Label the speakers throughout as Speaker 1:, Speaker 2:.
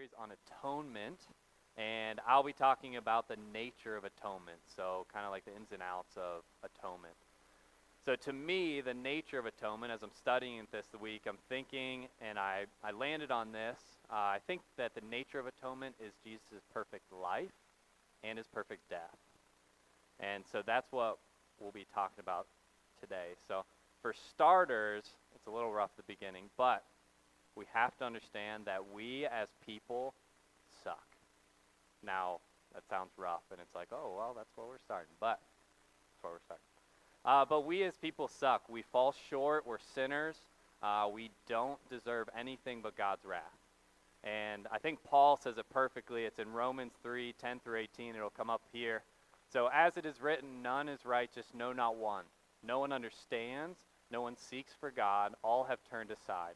Speaker 1: series on atonement, and I'll be talking about the nature of atonement, so kind of like the ins and outs of atonement. So, to me, the nature of atonement, as I'm studying this week, I'm thinking, and I, I landed on this. Uh, I think that the nature of atonement is Jesus' perfect life and his perfect death. And so that's what we'll be talking about today. So, for starters, it's a little rough at the beginning, but we have to understand that we as people suck. Now, that sounds rough, and it's like, oh, well, that's where we're starting. But that's where we're starting. Uh, but we as people suck. We fall short. We're sinners. Uh, we don't deserve anything but God's wrath. And I think Paul says it perfectly. It's in Romans 3 10 through 18. It'll come up here. So, as it is written, none is righteous, no, not one. No one understands. No one seeks for God. All have turned aside.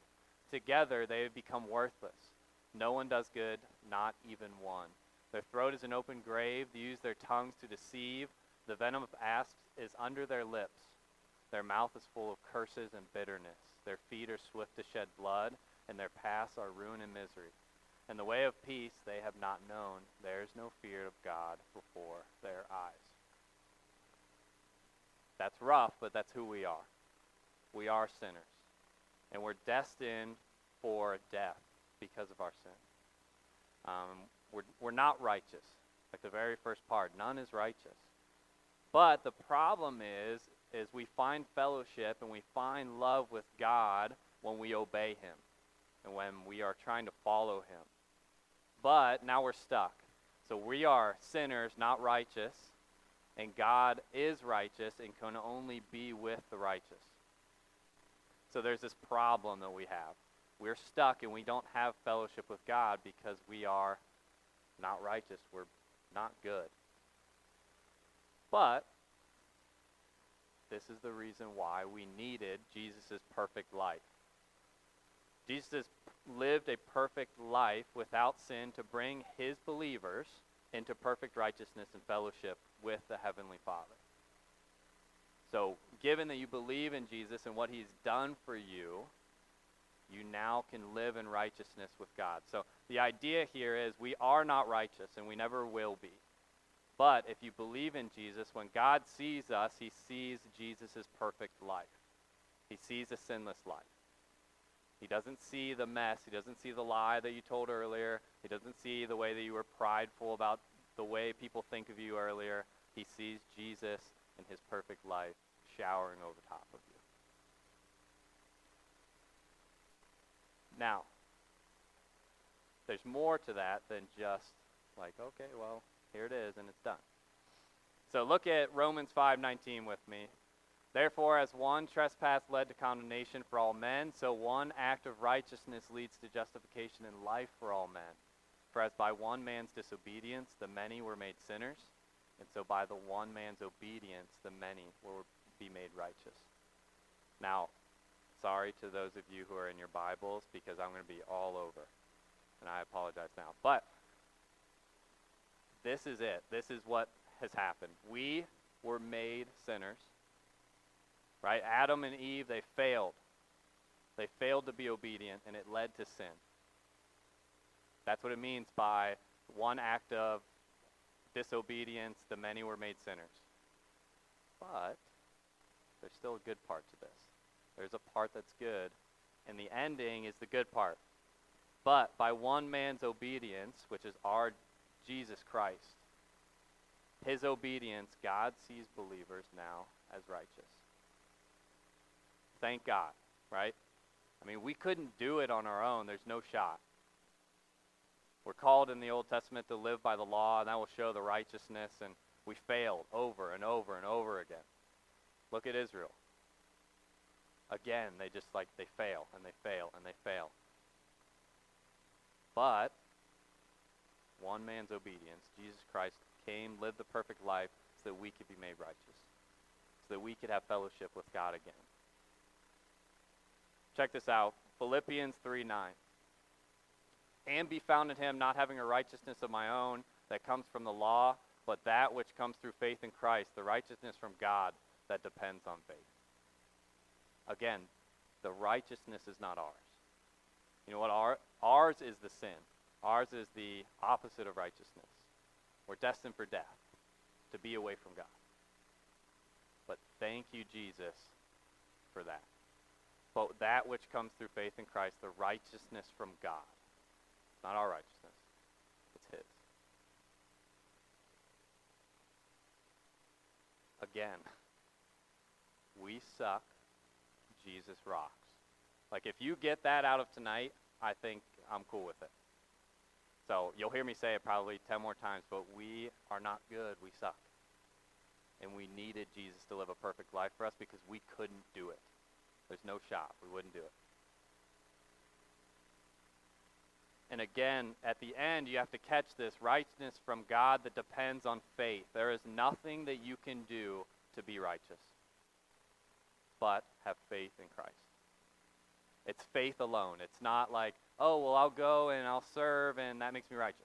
Speaker 1: Together they have become worthless. No one does good, not even one. Their throat is an open grave. They use their tongues to deceive. The venom of asps is under their lips. Their mouth is full of curses and bitterness. Their feet are swift to shed blood, and their paths are ruin and misery. And the way of peace they have not known. There is no fear of God before their eyes. That's rough, but that's who we are. We are sinners and we're destined for death because of our sin. Um, we're, we're not righteous. Like the very first part, none is righteous. But the problem is, is we find fellowship and we find love with God when we obey Him and when we are trying to follow Him. But now we're stuck. So we are sinners, not righteous, and God is righteous and can only be with the righteous. So there's this problem that we have. We're stuck and we don't have fellowship with God because we are not righteous. We're not good. But this is the reason why we needed Jesus' perfect life. Jesus lived a perfect life without sin to bring his believers into perfect righteousness and fellowship with the Heavenly Father. So, given that you believe in Jesus and what he's done for you, you now can live in righteousness with God. So, the idea here is we are not righteous and we never will be. But if you believe in Jesus, when God sees us, he sees Jesus' perfect life. He sees a sinless life. He doesn't see the mess. He doesn't see the lie that you told earlier. He doesn't see the way that you were prideful about the way people think of you earlier. He sees Jesus in his perfect life showering over top of you. Now, there's more to that than just like, okay, well, here it is and it's done. So look at Romans 5:19 with me. Therefore, as one trespass led to condemnation for all men, so one act of righteousness leads to justification and life for all men. For as by one man's disobedience the many were made sinners, and so by the one man's obedience the many will be made righteous. Now, sorry to those of you who are in your Bibles because I'm going to be all over. And I apologize now. But this is it. This is what has happened. We were made sinners. Right? Adam and Eve, they failed. They failed to be obedient, and it led to sin. That's what it means by one act of disobedience, the many were made sinners. But there's still a good part to this. There's a part that's good, and the ending is the good part. But by one man's obedience, which is our Jesus Christ, his obedience, God sees believers now as righteous. Thank God, right? I mean, we couldn't do it on our own. There's no shot. We're called in the Old Testament to live by the law, and that will show the righteousness, and we failed over and over and over again. Look at Israel. Again, they just like, they fail, and they fail, and they fail. But, one man's obedience, Jesus Christ came, lived the perfect life so that we could be made righteous, so that we could have fellowship with God again. Check this out Philippians 3 9 and be found in him, not having a righteousness of my own that comes from the law, but that which comes through faith in Christ, the righteousness from God that depends on faith. Again, the righteousness is not ours. You know what? Our, ours is the sin. Ours is the opposite of righteousness. We're destined for death, to be away from God. But thank you, Jesus, for that. But that which comes through faith in Christ, the righteousness from God. Not our righteousness, it's His. Again, we suck, Jesus rocks. Like, if you get that out of tonight, I think I'm cool with it. So you'll hear me say it probably 10 more times, but we are not good. We suck. And we needed Jesus to live a perfect life for us because we couldn't do it. There's no shot. We wouldn't do it. And again, at the end, you have to catch this righteousness from God that depends on faith. There is nothing that you can do to be righteous but have faith in Christ. It's faith alone. It's not like, oh, well, I'll go and I'll serve and that makes me righteous.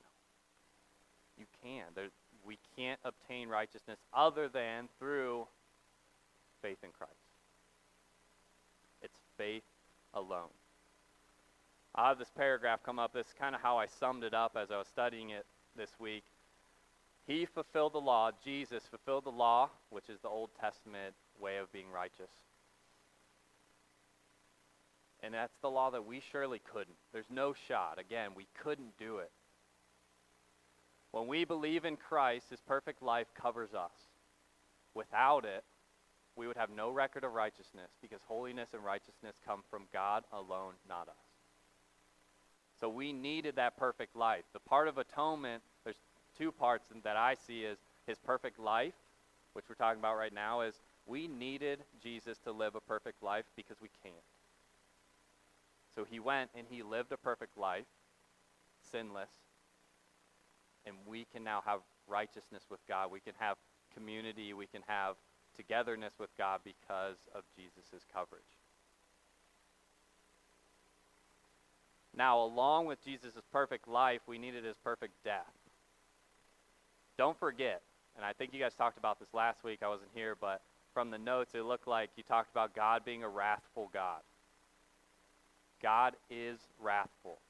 Speaker 1: No. You can. There, we can't obtain righteousness other than through faith in Christ. It's faith alone. I have this paragraph come up. This is kind of how I summed it up as I was studying it this week. He fulfilled the law. Jesus fulfilled the law, which is the Old Testament way of being righteous. And that's the law that we surely couldn't. There's no shot. Again, we couldn't do it. When we believe in Christ, his perfect life covers us. Without it, we would have no record of righteousness because holiness and righteousness come from God alone, not us. So we needed that perfect life. The part of atonement, there's two parts that I see is his perfect life, which we're talking about right now, is we needed Jesus to live a perfect life because we can't. So he went and he lived a perfect life, sinless, and we can now have righteousness with God. We can have community. We can have togetherness with God because of Jesus' coverage. Now, along with Jesus' perfect life, we needed his perfect death. Don't forget, and I think you guys talked about this last week. I wasn't here, but from the notes, it looked like you talked about God being a wrathful God. God is wrathful.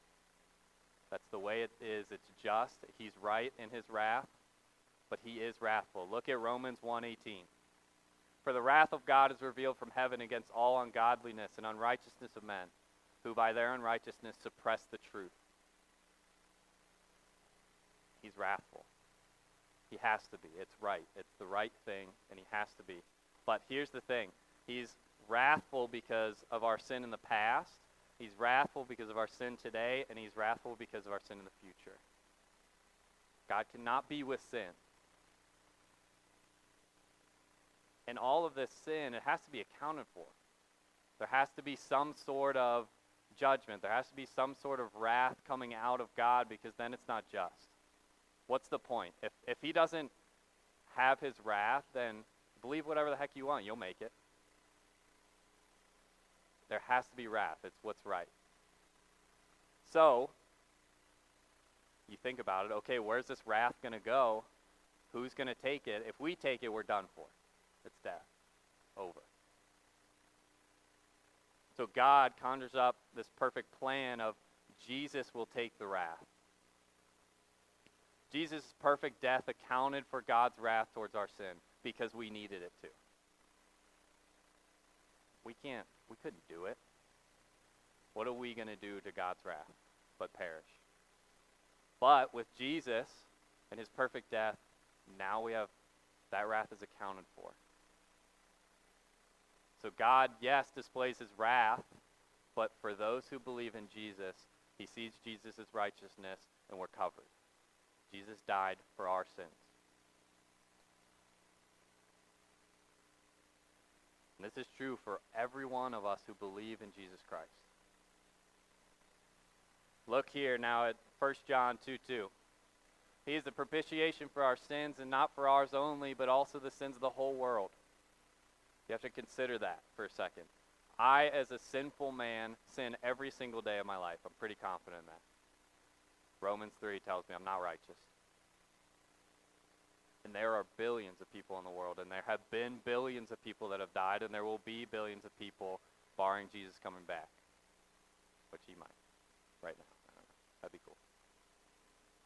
Speaker 1: That's the way it is. It's just. He's right in his wrath, but he is wrathful. Look at Romans 1:18. For the wrath of God is revealed from heaven against all ungodliness and unrighteousness of men, who by their unrighteousness suppress the truth. He's wrathful. He has to be. It's right. It's the right thing, and he has to be. But here's the thing He's wrathful because of our sin in the past, He's wrathful because of our sin today, and He's wrathful because of our sin in the future. God cannot be with sin. And all of this sin, it has to be accounted for. There has to be some sort of judgment. There has to be some sort of wrath coming out of God because then it's not just. What's the point? If, if he doesn't have his wrath, then believe whatever the heck you want. You'll make it. There has to be wrath. It's what's right. So, you think about it. Okay, where's this wrath going to go? Who's going to take it? If we take it, we're done for. It's death. Over. So God conjures up this perfect plan of Jesus will take the wrath. Jesus' perfect death accounted for God's wrath towards our sin because we needed it to. We can't, we couldn't do it. What are we going to do to God's wrath but perish? But with Jesus and his perfect death, now we have that wrath is accounted for. So God, yes, displays his wrath, but for those who believe in Jesus, he sees Jesus' righteousness and we're covered. Jesus died for our sins. And this is true for every one of us who believe in Jesus Christ. Look here now at 1 John 2 2. He is the propitiation for our sins, and not for ours only, but also the sins of the whole world. You have to consider that for a second. I, as a sinful man, sin every single day of my life. I'm pretty confident in that. Romans 3 tells me I'm not righteous. And there are billions of people in the world, and there have been billions of people that have died, and there will be billions of people, barring Jesus coming back, which he might right now. That'd be cool.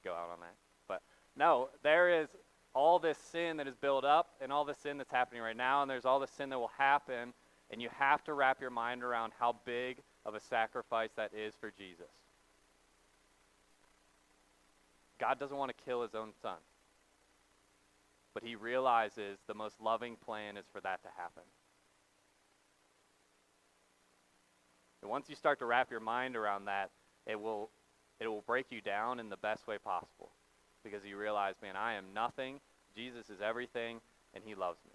Speaker 1: Go out on that. But no, there is all this sin that is built up and all the sin that's happening right now, and there's all the sin that will happen, and you have to wrap your mind around how big of a sacrifice that is for Jesus. God doesn't want to kill his own son. But he realizes the most loving plan is for that to happen. And once you start to wrap your mind around that, it will it will break you down in the best way possible because you realize, man, I am nothing. Jesus is everything and he loves me.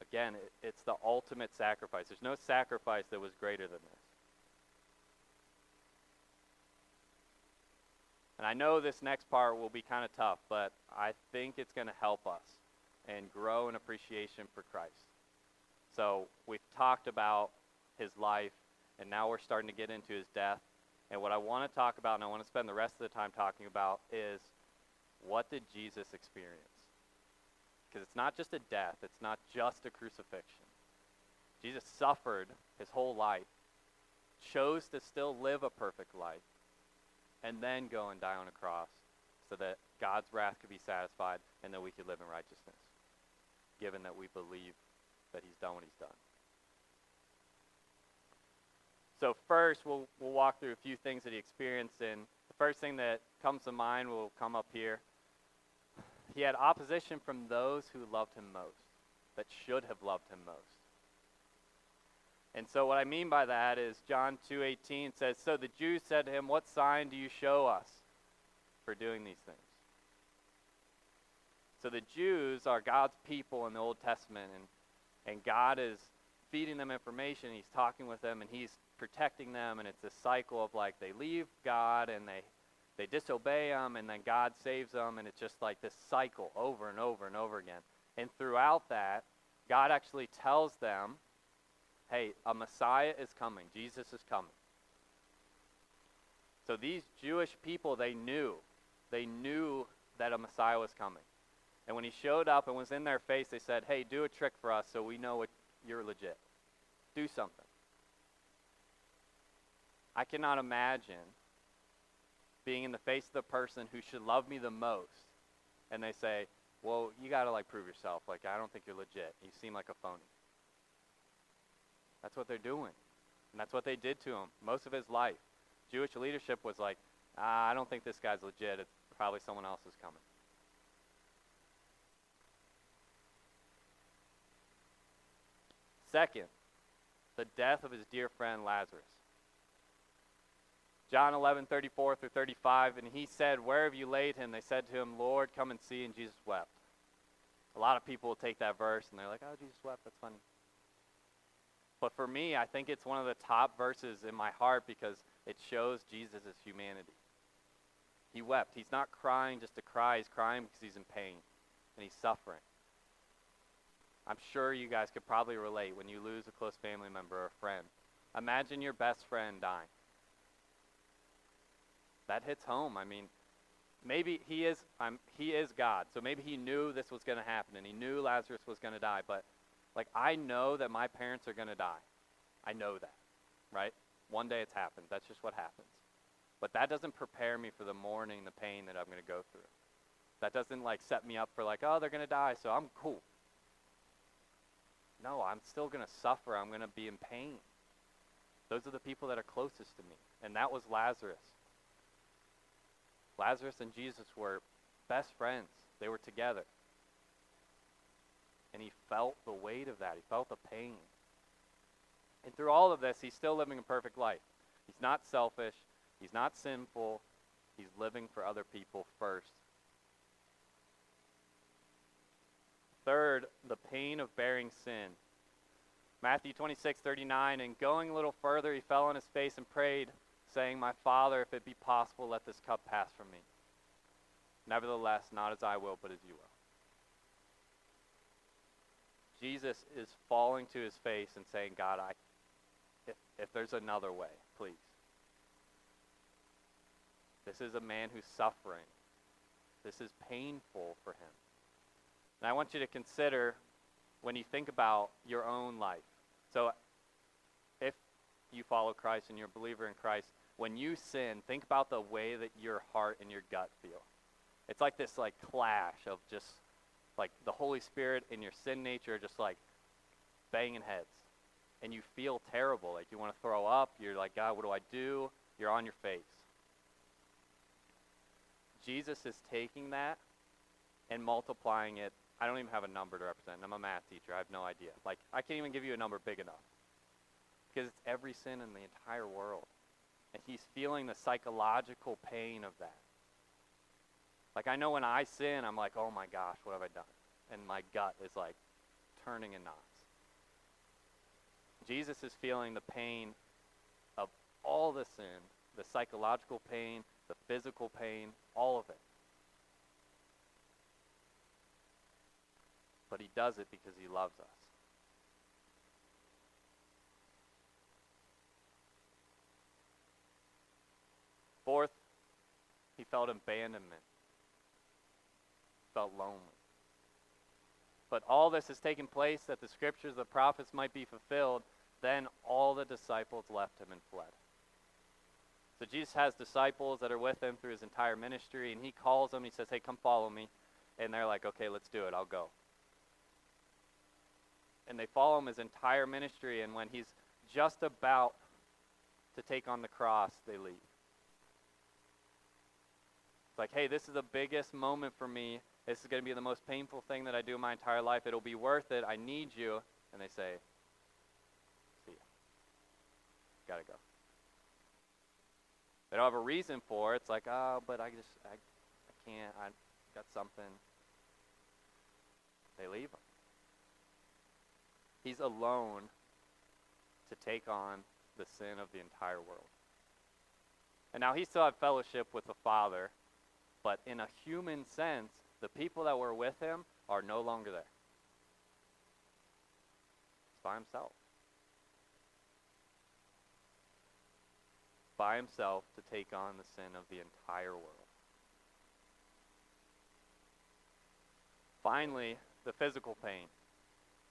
Speaker 1: Again, it, it's the ultimate sacrifice. There's no sacrifice that was greater than this. And I know this next part will be kind of tough, but I think it's going to help us and grow an appreciation for Christ. So we've talked about his life, and now we're starting to get into his death. And what I want to talk about, and I want to spend the rest of the time talking about, is what did Jesus experience? Because it's not just a death, it's not just a crucifixion. Jesus suffered his whole life, chose to still live a perfect life, and then go and die on a cross so that God's wrath could be satisfied and that we could live in righteousness, given that we believe that he's done what he's done. So first, we'll, we'll walk through a few things that he experienced, and the first thing that comes to mind will come up here. He had opposition from those who loved him most, that should have loved him most. And so what I mean by that is John 2:18 says, "So the Jews said to him, "What sign do you show us for doing these things?" So the Jews are God's people in the Old Testament and and God is feeding them information, he's talking with them and he's protecting them and it's a cycle of like they leave God and they they disobey him and then God saves them and it's just like this cycle over and over and over again. And throughout that, God actually tells them hey, a Messiah is coming. Jesus is coming. So these Jewish people, they knew. They knew that a Messiah was coming. And when he showed up and was in their face, they said, hey, do a trick for us so we know what, you're legit. Do something. I cannot imagine being in the face of the person who should love me the most, and they say, well, you got to like prove yourself. Like, I don't think you're legit. You seem like a phony. That's what they're doing. And that's what they did to him most of his life. Jewish leadership was like, ah, I don't think this guy's legit. It's probably someone else is coming. Second, the death of his dear friend Lazarus. John 11, 34 through 35, and he said, Where have you laid him? They said to him, Lord, come and see, and Jesus wept. A lot of people will take that verse and they're like, Oh, Jesus wept, that's funny. But for me, I think it's one of the top verses in my heart because it shows Jesus' humanity. He wept. He's not crying just to cry, he's crying because he's in pain and he's suffering. I'm sure you guys could probably relate when you lose a close family member or a friend. Imagine your best friend dying. That hits home. I mean, maybe he is um, he is God, so maybe he knew this was going to happen and he knew Lazarus was going to die, but like, I know that my parents are going to die. I know that, right? One day it's happened. That's just what happens. But that doesn't prepare me for the mourning, the pain that I'm going to go through. That doesn't, like, set me up for, like, oh, they're going to die, so I'm cool. No, I'm still going to suffer. I'm going to be in pain. Those are the people that are closest to me. And that was Lazarus. Lazarus and Jesus were best friends, they were together. And he felt the weight of that. He felt the pain. And through all of this, he's still living a perfect life. He's not selfish. He's not sinful. He's living for other people first. Third, the pain of bearing sin. Matthew 26, 39, and going a little further, he fell on his face and prayed, saying, My Father, if it be possible, let this cup pass from me. Nevertheless, not as I will, but as you will. Jesus is falling to his face and saying, God, I, if, if there's another way, please. This is a man who's suffering. This is painful for him. And I want you to consider when you think about your own life. So, if you follow Christ and you're a believer in Christ, when you sin, think about the way that your heart and your gut feel. It's like this like clash of just like the Holy Spirit and your sin nature are just like banging heads. And you feel terrible. Like you want to throw up. You're like, God, what do I do? You're on your face. Jesus is taking that and multiplying it. I don't even have a number to represent. I'm a math teacher. I have no idea. Like, I can't even give you a number big enough because it's every sin in the entire world. And he's feeling the psychological pain of that. Like, I know when I sin, I'm like, oh my gosh, what have I done? And my gut is like turning in knots. Jesus is feeling the pain of all the sin, the psychological pain, the physical pain, all of it. But he does it because he loves us. Fourth, he felt abandonment, felt lonely. But all this has taken place that the scriptures, the prophets might be fulfilled. Then all the disciples left him and fled. So Jesus has disciples that are with him through his entire ministry, and he calls them. He says, Hey, come follow me. And they're like, Okay, let's do it. I'll go. And they follow him his entire ministry, and when he's just about to take on the cross, they leave. It's like, hey, this is the biggest moment for me. This is going to be the most painful thing that I do in my entire life. It'll be worth it. I need you. And they say, see ya. Gotta go. They don't have a reason for it. It's like, oh, but I just, I, I can't. I got something. They leave him. He's alone to take on the sin of the entire world. And now he still had fellowship with the Father, but in a human sense, the people that were with him are no longer there. He's by himself. By himself to take on the sin of the entire world. Finally, the physical pain.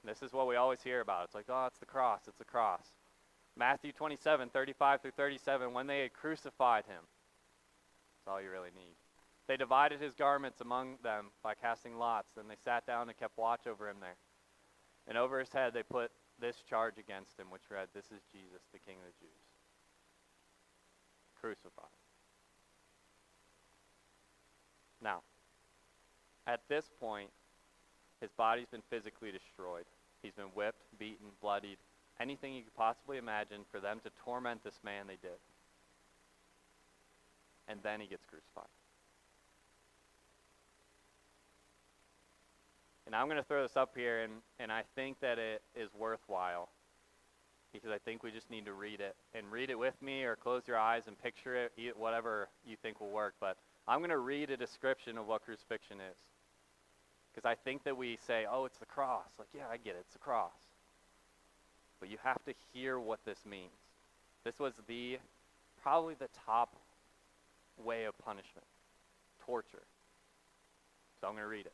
Speaker 1: This is what we always hear about. It's like, oh, it's the cross, it's the cross. Matthew 27, 35 through 37, when they had crucified him. That's all you really need. They divided his garments among them by casting lots. Then they sat down and kept watch over him there. And over his head they put this charge against him, which read, This is Jesus, the King of the Jews. Crucified. Now, at this point, his body's been physically destroyed. He's been whipped, beaten, bloodied, anything you could possibly imagine for them to torment this man, they did. And then he gets crucified. And I'm going to throw this up here, and, and I think that it is worthwhile because I think we just need to read it. And read it with me, or close your eyes and picture it, whatever you think will work. But I'm going to read a description of what crucifixion is. Because I think that we say, oh, it's the cross. Like, yeah, I get it. It's the cross. But you have to hear what this means. This was the, probably the top way of punishment torture. So I'm going to read it.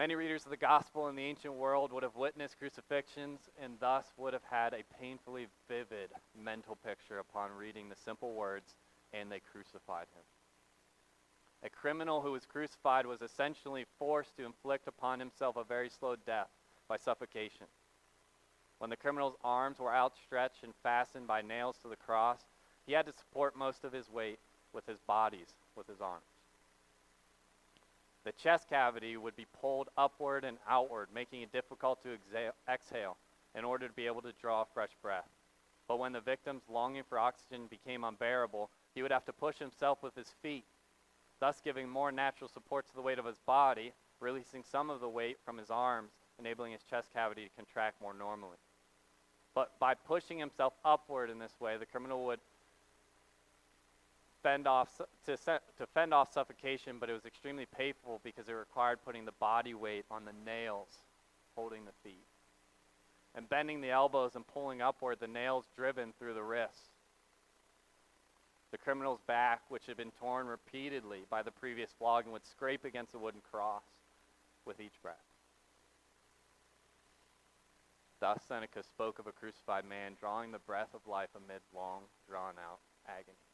Speaker 1: Many readers of the gospel in the ancient world would have witnessed crucifixions and thus would have had a painfully vivid mental picture upon reading the simple words, and they crucified him. A criminal who was crucified was essentially forced to inflict upon himself a very slow death by suffocation. When the criminal's arms were outstretched and fastened by nails to the cross, he had to support most of his weight with his bodies, with his arms. The chest cavity would be pulled upward and outward, making it difficult to exhale in order to be able to draw fresh breath. But when the victim's longing for oxygen became unbearable, he would have to push himself with his feet thus giving more natural support to the weight of his body, releasing some of the weight from his arms, enabling his chest cavity to contract more normally. But by pushing himself upward in this way, the criminal would fend off to, to fend off suffocation, but it was extremely painful because it required putting the body weight on the nails holding the feet and bending the elbows and pulling upward the nails driven through the wrists. The criminal's back, which had been torn repeatedly by the previous flogging, would scrape against the wooden cross with each breath. Thus Seneca spoke of a crucified man drawing the breath of life amid long, drawn out agony.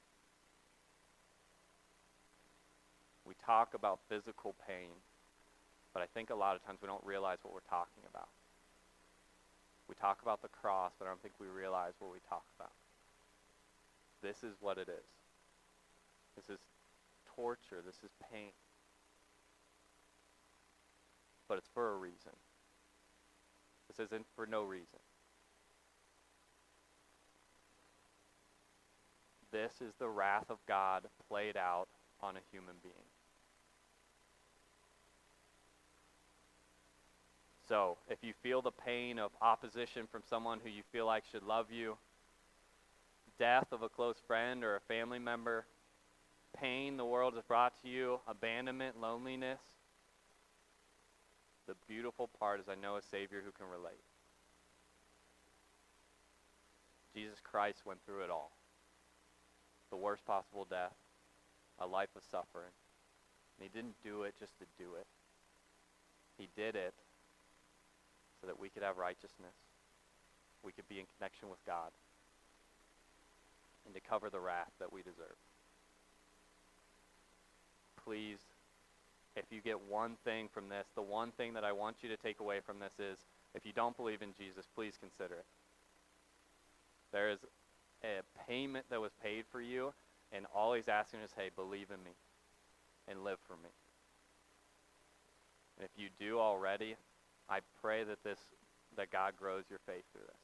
Speaker 1: We talk about physical pain, but I think a lot of times we don't realize what we're talking about. We talk about the cross, but I don't think we realize what we talk about. This is what it is. This is torture. This is pain. But it's for a reason. This isn't for no reason. This is the wrath of God played out on a human being. So, if you feel the pain of opposition from someone who you feel like should love you, death of a close friend or a family member, pain the world has brought to you, abandonment, loneliness, the beautiful part is I know a Savior who can relate. Jesus Christ went through it all the worst possible death, a life of suffering. And he didn't do it just to do it, he did it that we could have righteousness, we could be in connection with God, and to cover the wrath that we deserve. Please, if you get one thing from this, the one thing that I want you to take away from this is if you don't believe in Jesus, please consider it. There is a payment that was paid for you, and all he's asking is, hey, believe in me and live for me. And if you do already, I pray that this that God grows your faith through this.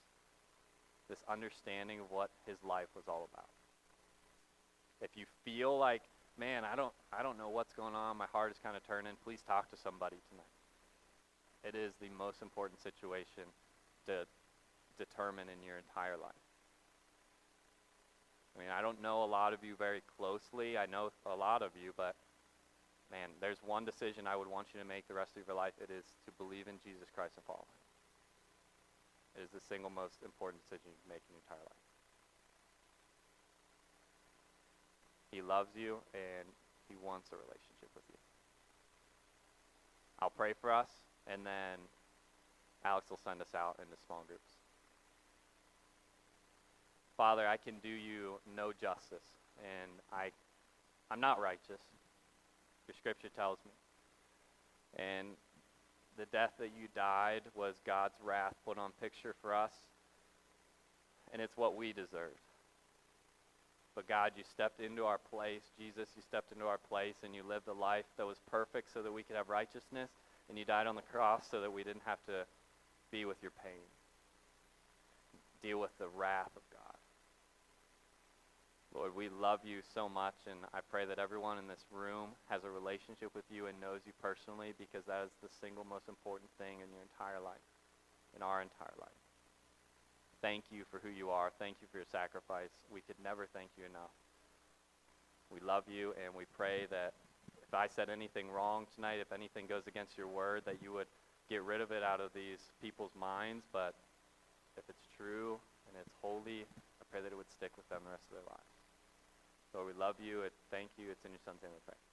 Speaker 1: This understanding of what his life was all about. If you feel like, man, I don't I don't know what's going on, my heart is kind of turning, please talk to somebody tonight. It is the most important situation to determine in your entire life. I mean, I don't know a lot of you very closely. I know a lot of you, but man, there's one decision I would want you to make the rest of your life. It is to believe in Jesus Christ and follow him. It is the single most important decision you can make in your entire life. He loves you and he wants a relationship with you. I'll pray for us and then Alex will send us out into small groups. Father, I can do you no justice, and I, I'm not righteous. Your scripture tells me. And the death that you died was God's wrath put on picture for us, and it's what we deserved. But God, you stepped into our place. Jesus, you stepped into our place, and you lived a life that was perfect so that we could have righteousness, and you died on the cross so that we didn't have to be with your pain, deal with the wrath of God. Lord, we love you so much, and I pray that everyone in this room has a relationship with you and knows you personally because that is the single most important thing in your entire life, in our entire life. Thank you for who you are. Thank you for your sacrifice. We could never thank you enough. We love you, and we pray that if I said anything wrong tonight, if anything goes against your word, that you would get rid of it out of these people's minds. But if it's true and it's holy, I pray that it would stick with them the rest of their lives. Lord, we love you and thank you. It's in your son's name we pray.